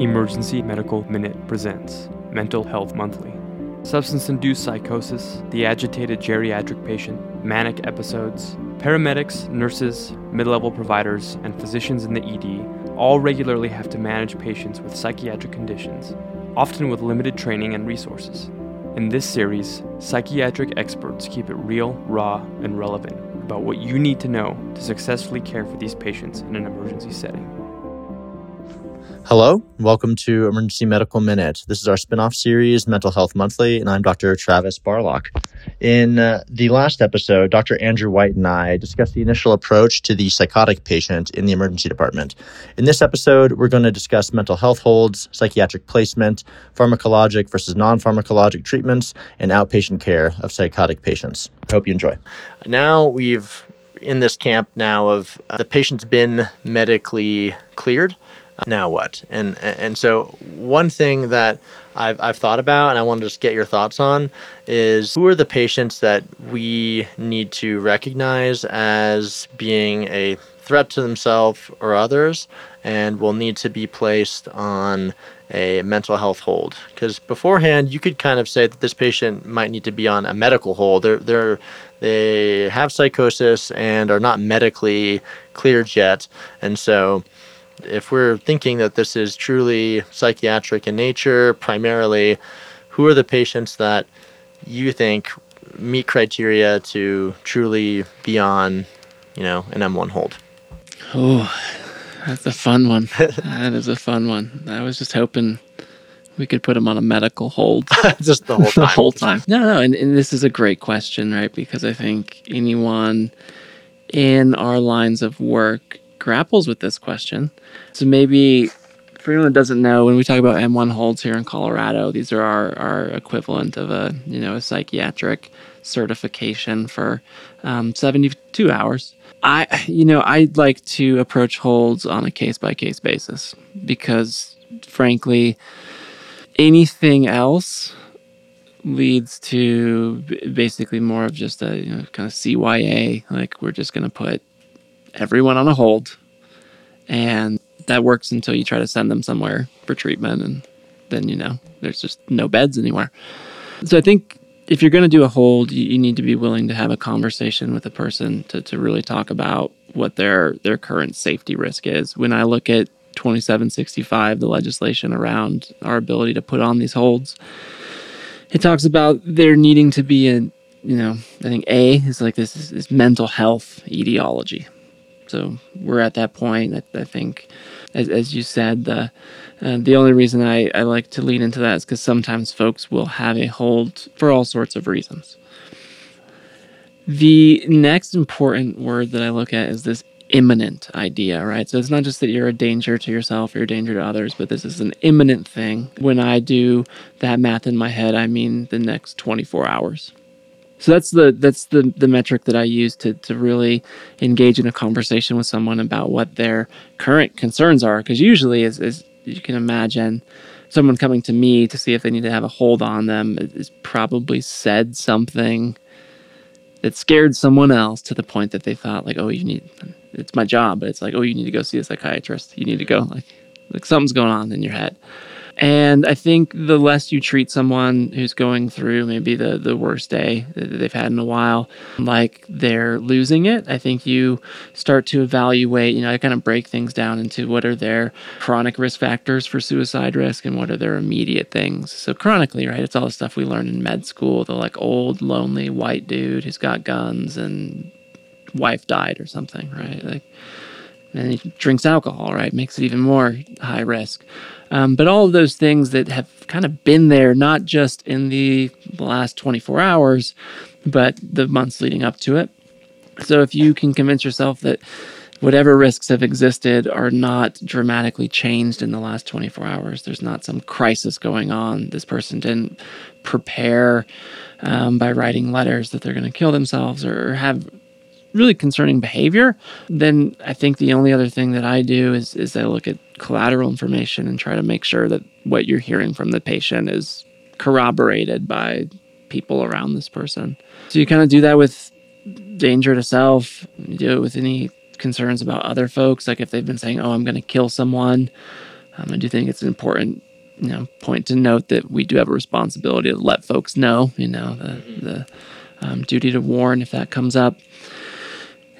Emergency Medical Minute presents Mental Health Monthly. Substance induced psychosis, the agitated geriatric patient, manic episodes, paramedics, nurses, mid level providers, and physicians in the ED all regularly have to manage patients with psychiatric conditions, often with limited training and resources. In this series, psychiatric experts keep it real, raw, and relevant about what you need to know to successfully care for these patients in an emergency setting. Hello, welcome to Emergency Medical Minute. This is our spin-off series, Mental Health Monthly, and I'm Dr. Travis Barlock. In uh, the last episode, Dr. Andrew White and I discussed the initial approach to the psychotic patient in the emergency department. In this episode, we're going to discuss mental health holds, psychiatric placement, pharmacologic versus non-pharmacologic treatments, and outpatient care of psychotic patients. I hope you enjoy. Now we've in this camp now of uh, the patient's been medically cleared now what? And and so one thing that I've I've thought about and I want to just get your thoughts on is who are the patients that we need to recognize as being a threat to themselves or others and will need to be placed on a mental health hold? Because beforehand you could kind of say that this patient might need to be on a medical hold. They're, they're they have psychosis and are not medically cleared yet. And so if we're thinking that this is truly psychiatric in nature, primarily, who are the patients that you think meet criteria to truly be on, you know, an M1 hold? Oh, that's a fun one. that is a fun one. I was just hoping we could put them on a medical hold just the whole time. the whole time. No, no, and, and this is a great question, right? Because I think anyone in our lines of work grapples with this question. So maybe for anyone that doesn't know, when we talk about M1 holds here in Colorado, these are our, our equivalent of a you know a psychiatric certification for um, 72 hours. I you know I'd like to approach holds on a case by case basis because frankly anything else leads to basically more of just a you know, kind of CYA like we're just going to put everyone on a hold and that works until you try to send them somewhere for treatment and then you know there's just no beds anywhere so i think if you're going to do a hold you, you, need to be willing to have a conversation with a person to, to really talk about what their their current safety risk is. When i look at 2765 the legislation around our ability to put on these holds it talks about there needing to be a you know i think a is like this, is mental health etiology so we're at that point. I, I think, as, as, you said, the uh, the only reason I, I like to lean into that is because sometimes folks will have a hold for all sorts of reasons. The next important word that I look at is this imminent idea, right? So it's not just that you're a danger to yourself or a danger to others, but this is an imminent thing. When I do that math in my head, I mean the next 24 hours. So that's the that's the the metric that I use to to really engage in a conversation with someone about what their current concerns are. Because usually, as, as you can imagine, someone coming to me to see if they need to have a hold on them is probably said something that scared someone else to the point that they thought like, oh, you need it's my job, but it's like, oh, you need to go see a psychiatrist. You need to go like like something's going on in your head. And I think the less you treat someone who's going through maybe the, the worst day that they've had in a while, like they're losing it, I think you start to evaluate, you know, I kind of break things down into what are their chronic risk factors for suicide risk and what are their immediate things. So, chronically, right, it's all the stuff we learned in med school the like old, lonely white dude who's got guns and wife died or something, right? Like, and he drinks alcohol, right? Makes it even more high risk. Um, but all of those things that have kind of been there, not just in the last 24 hours, but the months leading up to it. So if you can convince yourself that whatever risks have existed are not dramatically changed in the last 24 hours, there's not some crisis going on, this person didn't prepare um, by writing letters that they're going to kill themselves or have really concerning behavior, then I think the only other thing that I do is is I look at collateral information and try to make sure that what you're hearing from the patient is corroborated by people around this person. So you kind of do that with danger to self, you do it with any concerns about other folks, like if they've been saying, "Oh, I'm going to kill someone." Um, I do think it's an important you know point to note that we do have a responsibility to let folks know, you know, the the um, duty to warn if that comes up.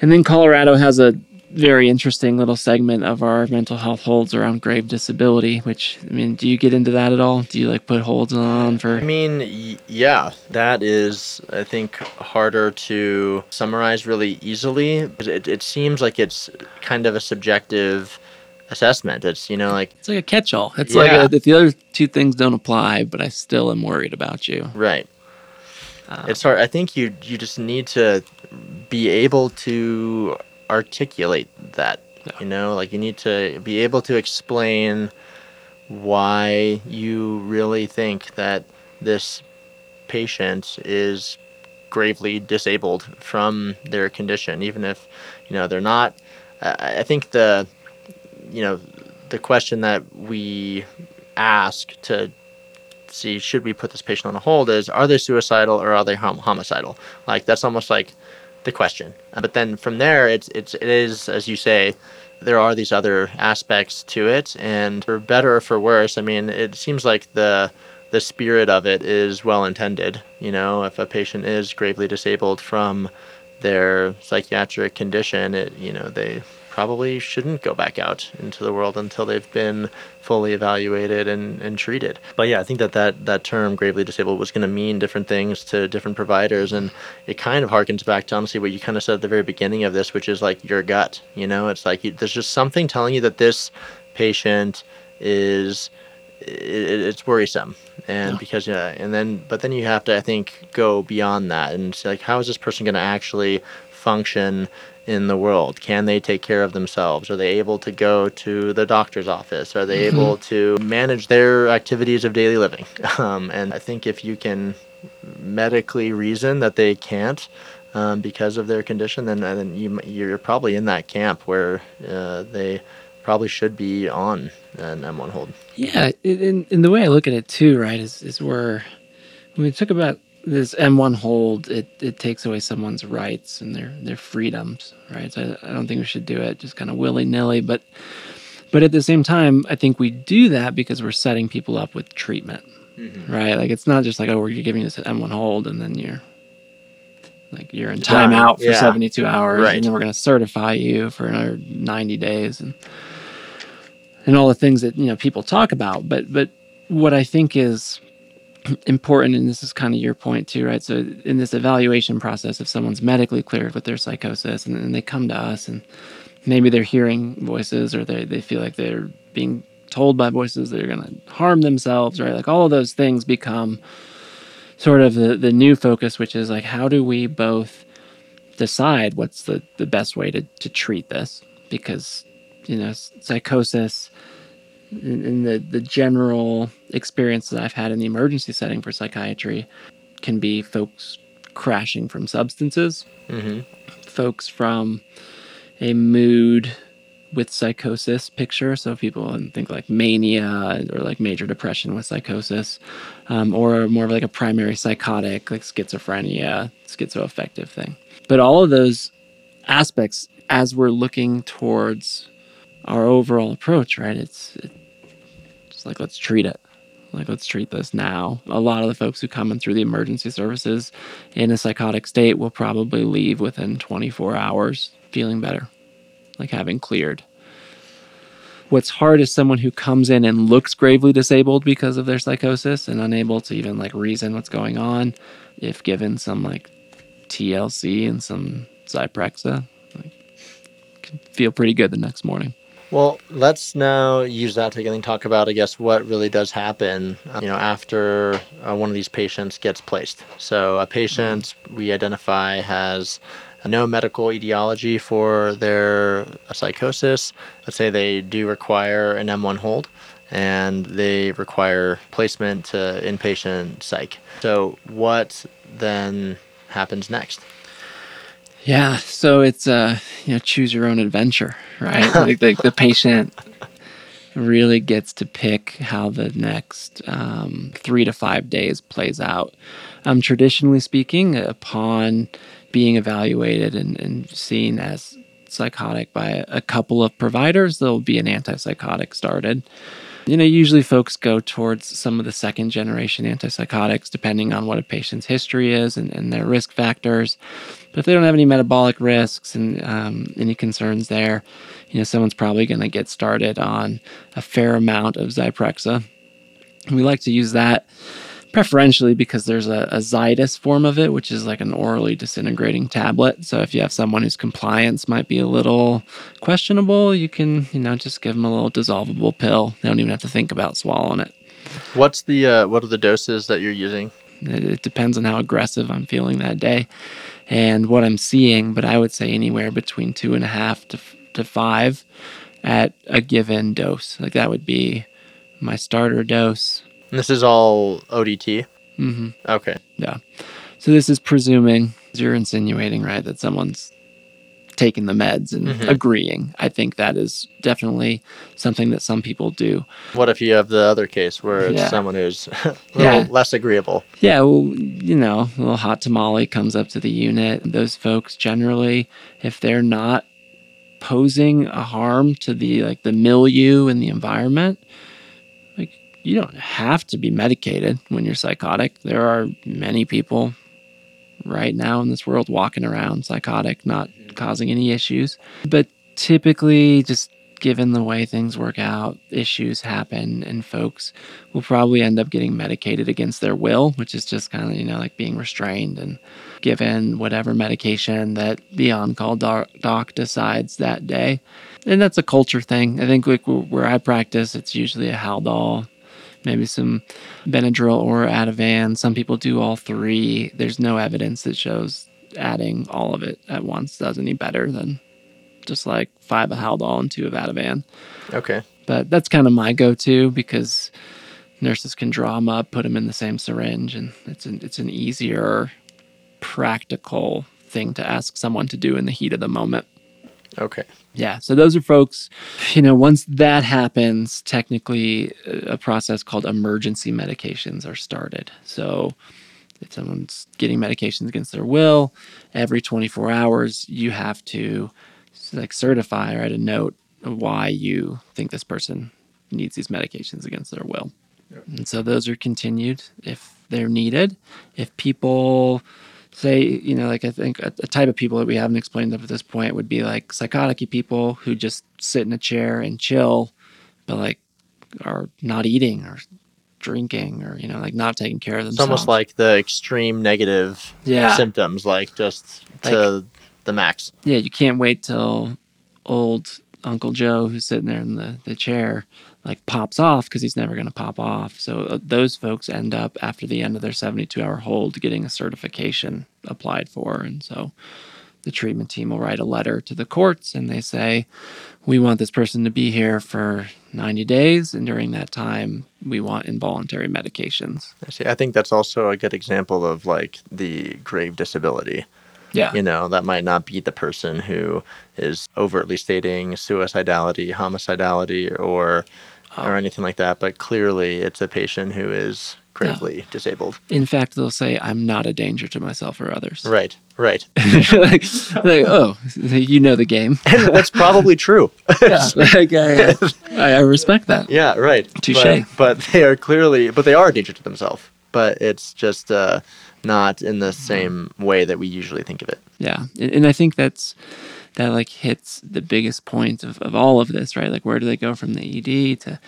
And then Colorado has a very interesting little segment of our mental health holds around grave disability. Which I mean, do you get into that at all? Do you like put holds on for? I mean, yeah, that is, I think, harder to summarize really easily. It, it seems like it's kind of a subjective assessment. It's, you know, like, It's like a catch-all. It's Yeah. like a, if the other two things don't apply, but I still am worried about you. right. Um, It's hard. I think you you just need to be able to articulate that. Yeah. You know, like you need to be able to explain why you really think that this patient is gravely disabled from their condition, even if you know they're not. I I think the you know the question that we ask to see should we put this patient on a hold is are they suicidal or are they hom- homicidal? Like that's almost like the question. Uh, but then from there it's it's it is as you say there are these other aspects to it. And for better or for worse i mean it seems like the the spirit of it is well intended. You know if a patient is gravely disabled from their psychiatric condition it you know they probably shouldn't go back out into the world until they've been fully evaluated and, and treated. But yeah, I think that, that that term gravely disabled was going to mean different things to different providers. And it kind of harkens back to honestly what you kind of said at the very beginning of this, which is like your gut. You know, it's like you, there's just something telling you that this patient is it, it's worrisome and Yeah. because yeah and then but then you have to i think go beyond that and say like how is this person going to actually function in the world? Can they take care of themselves? Are they able to go to the doctor's office? Are they able to manage their activities of daily living? Um, and i think if you can medically reason that they can't um, because of their condition then, then you, you're probably in that camp where uh, they probably should be on an m1 hold. Yeah, and the way I look at it too, right, is is where when we talk about this M1 hold, it, it takes away someone's rights and their their freedoms, right? So I, I don't think we should do it just kind of willy nilly, but but at the same time, I think we do that because we're setting people up with treatment, mm-hmm. right? Like it's not just like oh, we're giving you this M1 hold and then you're like you're in timeout for Yeah. 72 hours, Right. and then we're going to certify you for another 90 days and and all the things that you know people talk about but but what i think is important and this is kind of your point too right? So in this evaluation process if someone's medically cleared with their psychosis and, and they come to us and maybe they're hearing voices or they, they feel like they're being told by voices that are going to harm themselves right? Like all of those things become sort of the, the new focus which is like how do we both decide what's the, the best way to, to treat this? Because you know psychosis in, in the, the general experience that i've had in the emergency setting for psychiatry can be folks crashing from substances mm-hmm. folks from a mood with psychosis picture. So people think like mania or like major depression with psychosis, um, or more of like a primary psychotic, like schizophrenia, schizoaffective thing. But all of those aspects, as we're looking towards our overall approach, right? It's it's like let's treat it. Like let's treat this now. A lot of the folks who come in through the emergency services in a psychotic state will probably leave within 24 hours feeling better, like having cleared. What's hard is someone who comes in and looks gravely disabled because of their psychosis and unable to even like reason what's going on. If given some like TLC and some Zyprexa, like, can feel pretty good the next morning. Well, let's now use that to again talk about, I guess, what really does happen, uh, you know, after uh, one of these patients gets placed. So a patient we identify has no medical etiology for their psychosis. Let's say they do require an M1 hold and they require placement to inpatient psych. So what then happens next? Yeah, so it's uh, you know, choose your own adventure, right? like the, the patient really gets to pick how the next um, three to five days plays out. Um, traditionally speaking, upon being evaluated and, and seen as psychotic by a couple of providers, there'll be an antipsychotic started. You know, usually folks go towards some of the second generation antipsychotics, depending on what a patient's history is and, and their risk factors. But if they don't have any metabolic risks and um, any concerns there, you know, someone's probably going to get started on a fair amount of Zyprexa. We like to use that preferentially because there's a, a Zydis form of it, which is like an orally disintegrating tablet. So if you have someone whose compliance might be a little questionable, you can, you know, just give them a little dissolvable pill. They don't even have to think about swallowing it. What's the uh, what are the doses that you're using? It, it depends on how aggressive I'm feeling that day and what I'm seeing, but I would say anywhere between two and a half to, to five at a given dose. Like that would be my starter dose. And this is all ODT. Mm-hmm. Okay. Yeah. So this is presuming you're insinuating, right, that someone's taking the meds and Mhm. agreeing. I think that is definitely something that some people do. What if you have the other case where it's Yeah. someone who's a little Yeah. less agreeable? Yeah, well, you know, a little hot tamale comes up to the unit. Those folks generally, if they're not posing a harm to the like the milieu and the environment, you don't have to be medicated when you're psychotic. There are many people right now in this world walking around psychotic, not causing any issues. But typically, just given the way things work out, issues happen, and folks will probably end up getting medicated against their will, which is just kind of, you know, like being restrained and given whatever medication that the on call doc, decides that day. And that's a culture thing. I think like where I practice, it's usually a Haldol, maybe some Benadryl or Ativan. Some people do all three. There's no evidence that shows adding all of it at once does any better than just like five of Haldol and two of Ativan. Okay. But that's kind of my go-to because nurses can draw them up, put them in the same syringe, and it's an it's an easier, practical thing to ask someone to do in the heat of the moment. Okay. Yeah, so those are folks, you know, once that happens, technically uh, a process called emergency medications are started. So if someone's getting medications against their will, every 24 hours you have to like certify or write a note of why you think this person needs these medications against their will. And so those are continued if they're needed. If people say, you know, like I think a, a type of people that we haven't explained up at this point would be like psychotic people who just sit in a chair and chill, but like are not eating or drinking or, you know, like not taking care of themselves. It's almost like the extreme negative Yeah. symptoms, like just to the max. yeah, you can't wait till old Uncle Joe, who's sitting there in the, the chair, like pops off because he's never going to pop off. So uh, those folks end up after the end of their 72 hour hold getting a certification applied for. And so the treatment team will write a letter to the courts and they say, we want this person to be here for 90 days. And during that time, we want involuntary medications. I see. I think that's also a good example of like the grave disability. Yeah. You know, that might not be the person who is overtly stating suicidality, homicidality, or or anything like that, but clearly it's a patient who is gravely disabled. In fact, they'll say, I'm not a danger to myself or others. Right. Right. like, like, oh, you know the game. And that's probably true. Yeah, like, I, I, I respect that. Yeah, right. Touche. But, but they are clearly, but they are a danger to themselves. But it's just uh, not in the uh-huh. same way that we usually think of it. Yeah, and, and I think that's that like hits the biggest point of, of all of this, right? Like, where do they go from the ED to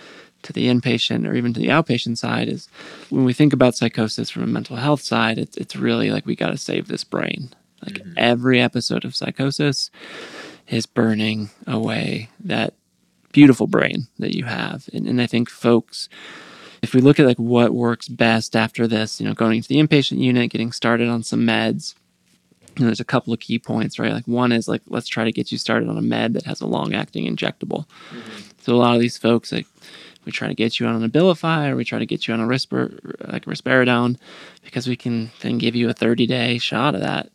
to the inpatient or even to the outpatient side? Is when we think about psychosis from a mental health side, it's it's really like we got to save this brain. Like mm-hmm. every episode of psychosis is burning away that beautiful brain that you have, and, and I think folks if we look at like what works best after this, you know, going to the inpatient unit, getting started on some meds, you know, there's a couple of key points, right? Like one is like let's try to get you started on a med that has a long-acting injectable. Mm-hmm. So a lot of these folks, like we try to get you on an Abilify or we try to get you on a Risperdal, like risperidone, because we can then give you a 30-day shot of that.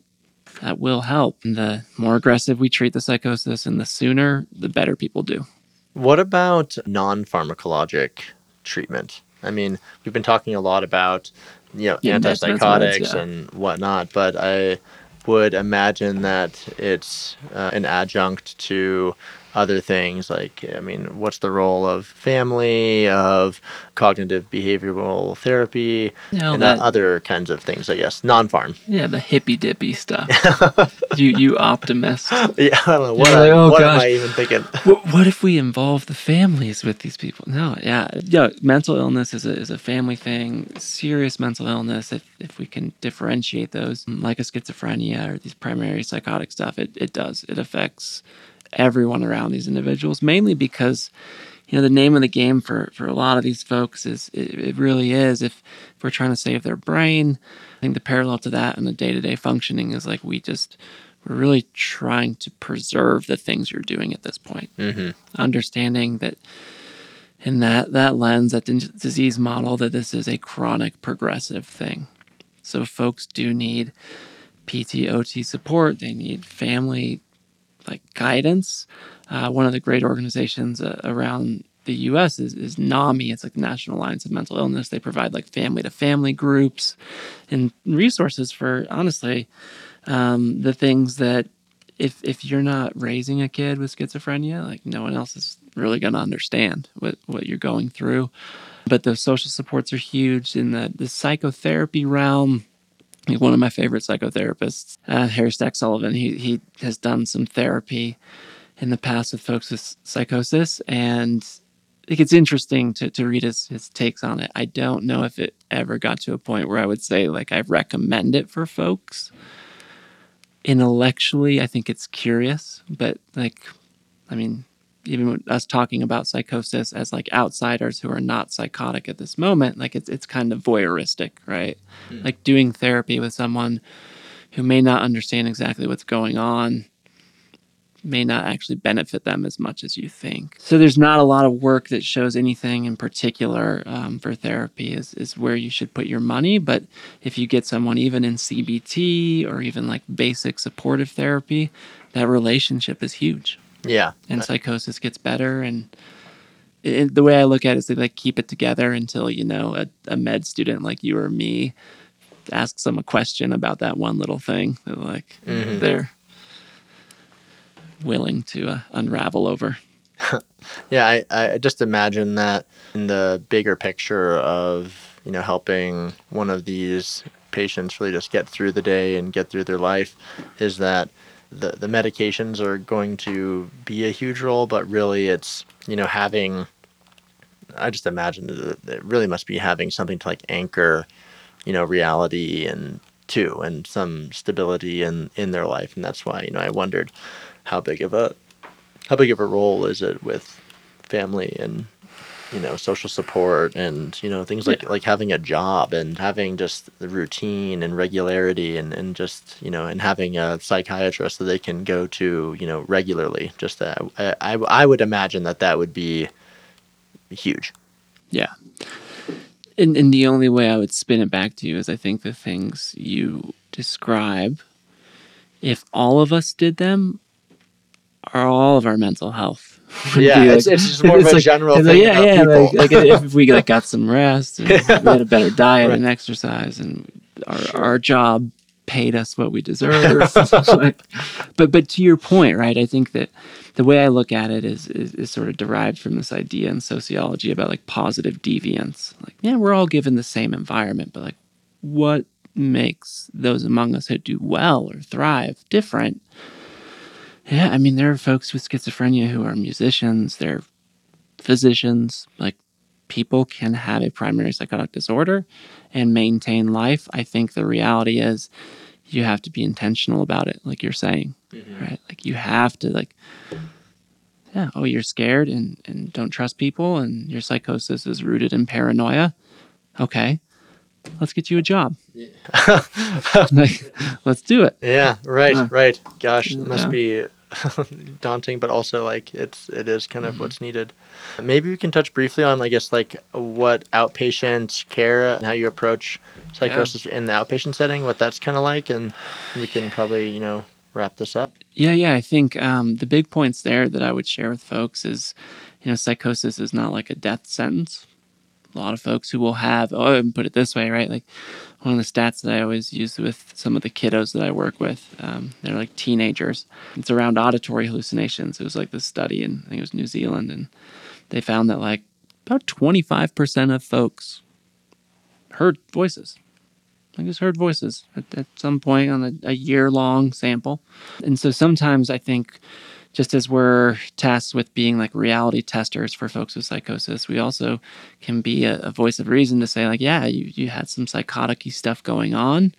That will help. And the more aggressive we treat the psychosis, and the sooner, the better people do. What about non pharmacologic treatment? I mean, we've been talking a lot about you know Yeah, antipsychotics yeah. and whatnot, but I would imagine that it's uh, an adjunct to other things like i mean what's the role of family of cognitive behavioral therapy You know, and that- other kinds of things i guess non-pharm Yeah, the hippy dippy stuff. you you optimist. yeah i don't know what, like, "Oh, what am i even thinking what, what if we involve the families with these people? No, yeah, yeah. Mental illness is a is a family thing. Serious mental illness, if if we can differentiate those, like a schizophrenia or these primary psychotic stuff, it it does. It affects everyone around these individuals, mainly because you know the name of the game for for a lot of these folks is it, it really is if, if we're trying to save their brain i think the parallel to that in the day-to-day functioning is like we just we're really trying to preserve the things you're doing at this point. Hmm understanding that in that that lens that dis- disease model that this is a chronic progressive thing. So folks do need pt ot support they need family like guidance uh, one of the great organizations uh, around the us is, is nami it's like the national alliance of mental illness they provide like family to family groups and resources for honestly um, the things that if if you're not raising a kid with schizophrenia, like no one else is really going to understand what what you're going through. But the social supports are huge in the the psychotherapy realm. One of my favorite psychotherapists, uh, Harry Stack Sullivan, he he has done some therapy in the past with folks with psychosis, and I think it's interesting to, to read his, his takes on it. I don't know if it ever got to a point where I would say like I recommend it for folks intellectually i think it's curious but like i mean even us talking about psychosis as like outsiders who are not psychotic at this moment like it's it's kind of voyeuristic right? Like doing therapy with someone who may not understand exactly what's going on may not actually benefit them as much as you think. So there's not a lot of work that shows anything in particular um, for therapy is, is where you should put your money but if you get someone even in cbt or even like basic supportive therapy that relationship is huge yeah and psychosis gets better and it, the way i look at it is they like keep it together until you know a, a med student like you or me asks them a question about that one little thing that like Mhm. they're willing to uh, unravel over Yeah, I, I just imagine that in the bigger picture of, you know, helping one of these patients really just get through the day and get through their life is that the, the medications are going to be a huge role, but really it's, you know, having, I just imagine that it really must be having something to like anchor, you know, reality and too, and some stability in, in their life. And that's why, you know, I wondered how big of a, how big of a role is it with family and you know social support and you know things like like having a job and having just the routine and regularity and and just you know and having a psychiatrist that they can go to you know regularly. Just that I, I, I would imagine that that would be huge. Yeah. And, and the only way I would spin it back to you is I think the things you describe, if all of us did them, are all of our mental health. Yeah, it's- it's just more of it's a general it's thing yeah, about yeah. Like, people. like if we like got some rest, and we had a better diet and exercise, and our our job paid us what we deserve. Like, but but to your point, right? I think that the way I look at it is, is is sort of derived from this idea in sociology about like positive deviance. Like, yeah, we're all given the same environment, but like, what makes those among us who do well or thrive different? Yeah, I mean, there are folks with schizophrenia who are musicians, they're physicians, like people can have a primary psychotic disorder and maintain life. I think the reality is you have to be intentional about it, like you're saying, right? Like you have to like, yeah, oh, you're scared and, and don't trust people and your psychosis is rooted in paranoia. Okay, let's get you a job. like, let's do it. Yeah, right, Uh, right. Gosh, it must yeah. be daunting, but also like it's it is kind of Mm-hmm. what's needed. Maybe we can touch briefly on, I guess, like what outpatient care and how you approach psychosis in the outpatient setting, what that's kind of like, and we can probably you know wrap this up. Yeah, yeah. I think um, the big points there that I would share with folks is, you know, psychosis is not like a death sentence. A lot of folks who will have, oh, and put it this way, right? Like one of the stats that I always use with some of the kiddos that I work with, um, they're like teenagers. It's around auditory hallucinations. It was like this study in, I think it was New Zealand, and they found that like about 25% of folks heard voices. I just heard voices at, at some point on a, a year long sample. And so sometimes I think just as we're tasked with being like reality testers for folks with psychosis, we also can be a, a voice of reason to say, like, yeah, you, you had some psychotic stuff going on.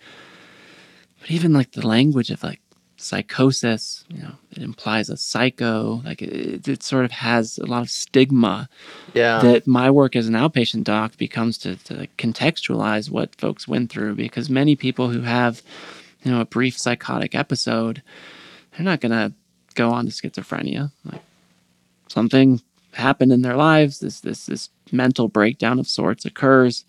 But even like the language of like psychosis, you know, it implies a psycho, like it, it sort of has a lot of stigma Yeah. that my work as an outpatient doc becomes to, to contextualize what folks went through because many people who have you know a brief psychotic episode they're not going to go on to schizophrenia. Like something happened in their lives. This this this mental breakdown of sorts occurs.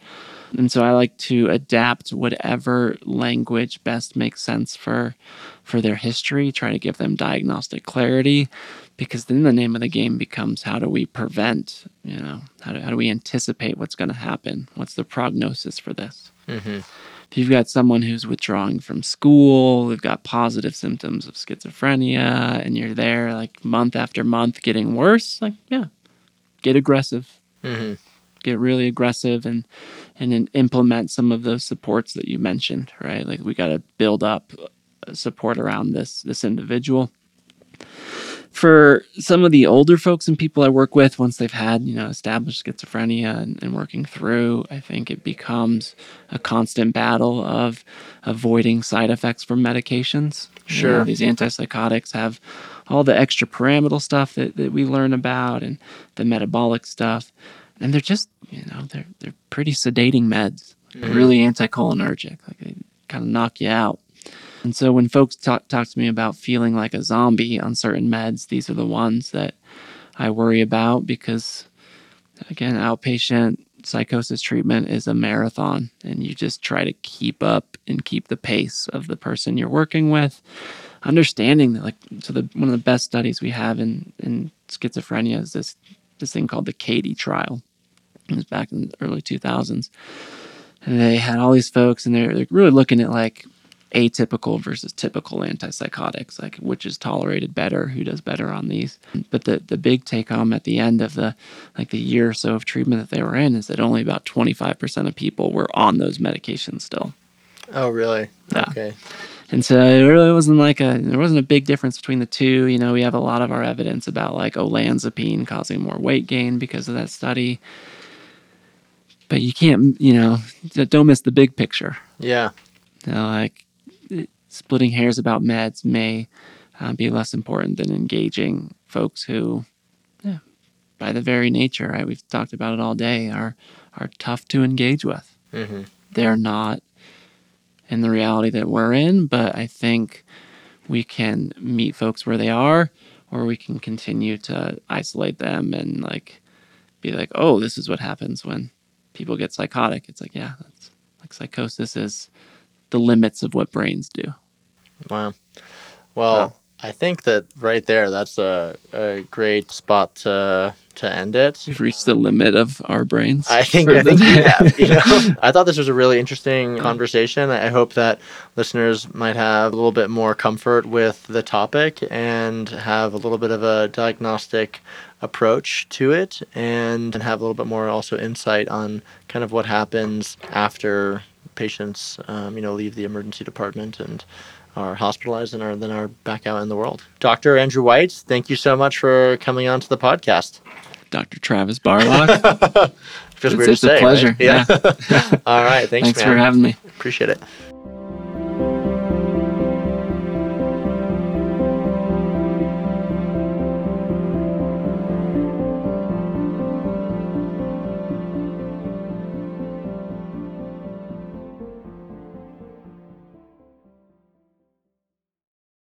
And so i like to adapt whatever language best makes sense for for their history try to give them diagnostic clarity because then the name of the game becomes how do we prevent you know how do, how do we anticipate what's going to happen? What's the prognosis for this? Hmm if you've got someone who's withdrawing from school they've got positive symptoms of schizophrenia and you're there like month after month getting worse like yeah get aggressive. Hmm get really aggressive and and then implement some of those supports that you mentioned right? Like we got to build up uh, support around this this individual for some of the older folks and people I work with, once they've had, you know, established schizophrenia and, and working through, I think it becomes a constant battle of avoiding side effects from medications. You know, Sure. these antipsychotics have all the extra pyramidal stuff that, that we learn about and the metabolic stuff. And they're just, you know, they're they're pretty sedating meds. Mm-hmm. Really anticholinergic. Like they kind of knock you out. And so when folks talk, talk to me about feeling like a zombie on certain meds, these are the ones that I worry about because, again, outpatient psychosis treatment is a marathon and you just try to keep up and keep the pace of the person you're working with. Understanding that, like, so the one of the best studies we have in, in schizophrenia is this this thing called the CATIE trial. It was back in the early 2000s. And they had all these folks, and they're, they're really looking at like atypical versus typical antipsychotics, like which is tolerated better, who does better on these. But the the big take home at the end of the like the year or so of treatment that they were in is that only about 25% of people were on those medications still. Oh, really? Yeah. Okay. And so it really wasn't like a there wasn't a big difference between the two. You know, we have a lot of our evidence about like olanzapine causing more weight gain because of that study. But you can't, you know, don't miss the big picture. Yeah. You know, like splitting hairs about meds may uh, be less important than engaging folks who, yeah, by the very nature, right? We've talked about it all day. Are are tough to engage with. hmm They're not in the reality that we're in, but I think we can meet folks where they are, or we can continue to isolate them and like be like, oh, this is what happens when people get psychotic. It's like, yeah, that's like psychosis is the limits of what brains do. Wow. Well, Wow. I think that right there, that's a, a great spot to to end it. We've reached the limit of our brains. I think I think we have. You know, I thought this was a really interesting conversation. I hope that listeners might have a little bit more comfort with the topic and have a little bit of a diagnostic approach to it, and have a little bit more also insight on kind of what happens after patients, um, you know, leave the emergency department and are hospitalized and are then are back out in the world. Dr. Andrew White, thank you so much for coming on to the podcast. Dr. Travis Barlock. Feels It's- weird it's to a say, pleasure. right? Yeah. All right. Thanks, Thanks man. for having me. Appreciate it.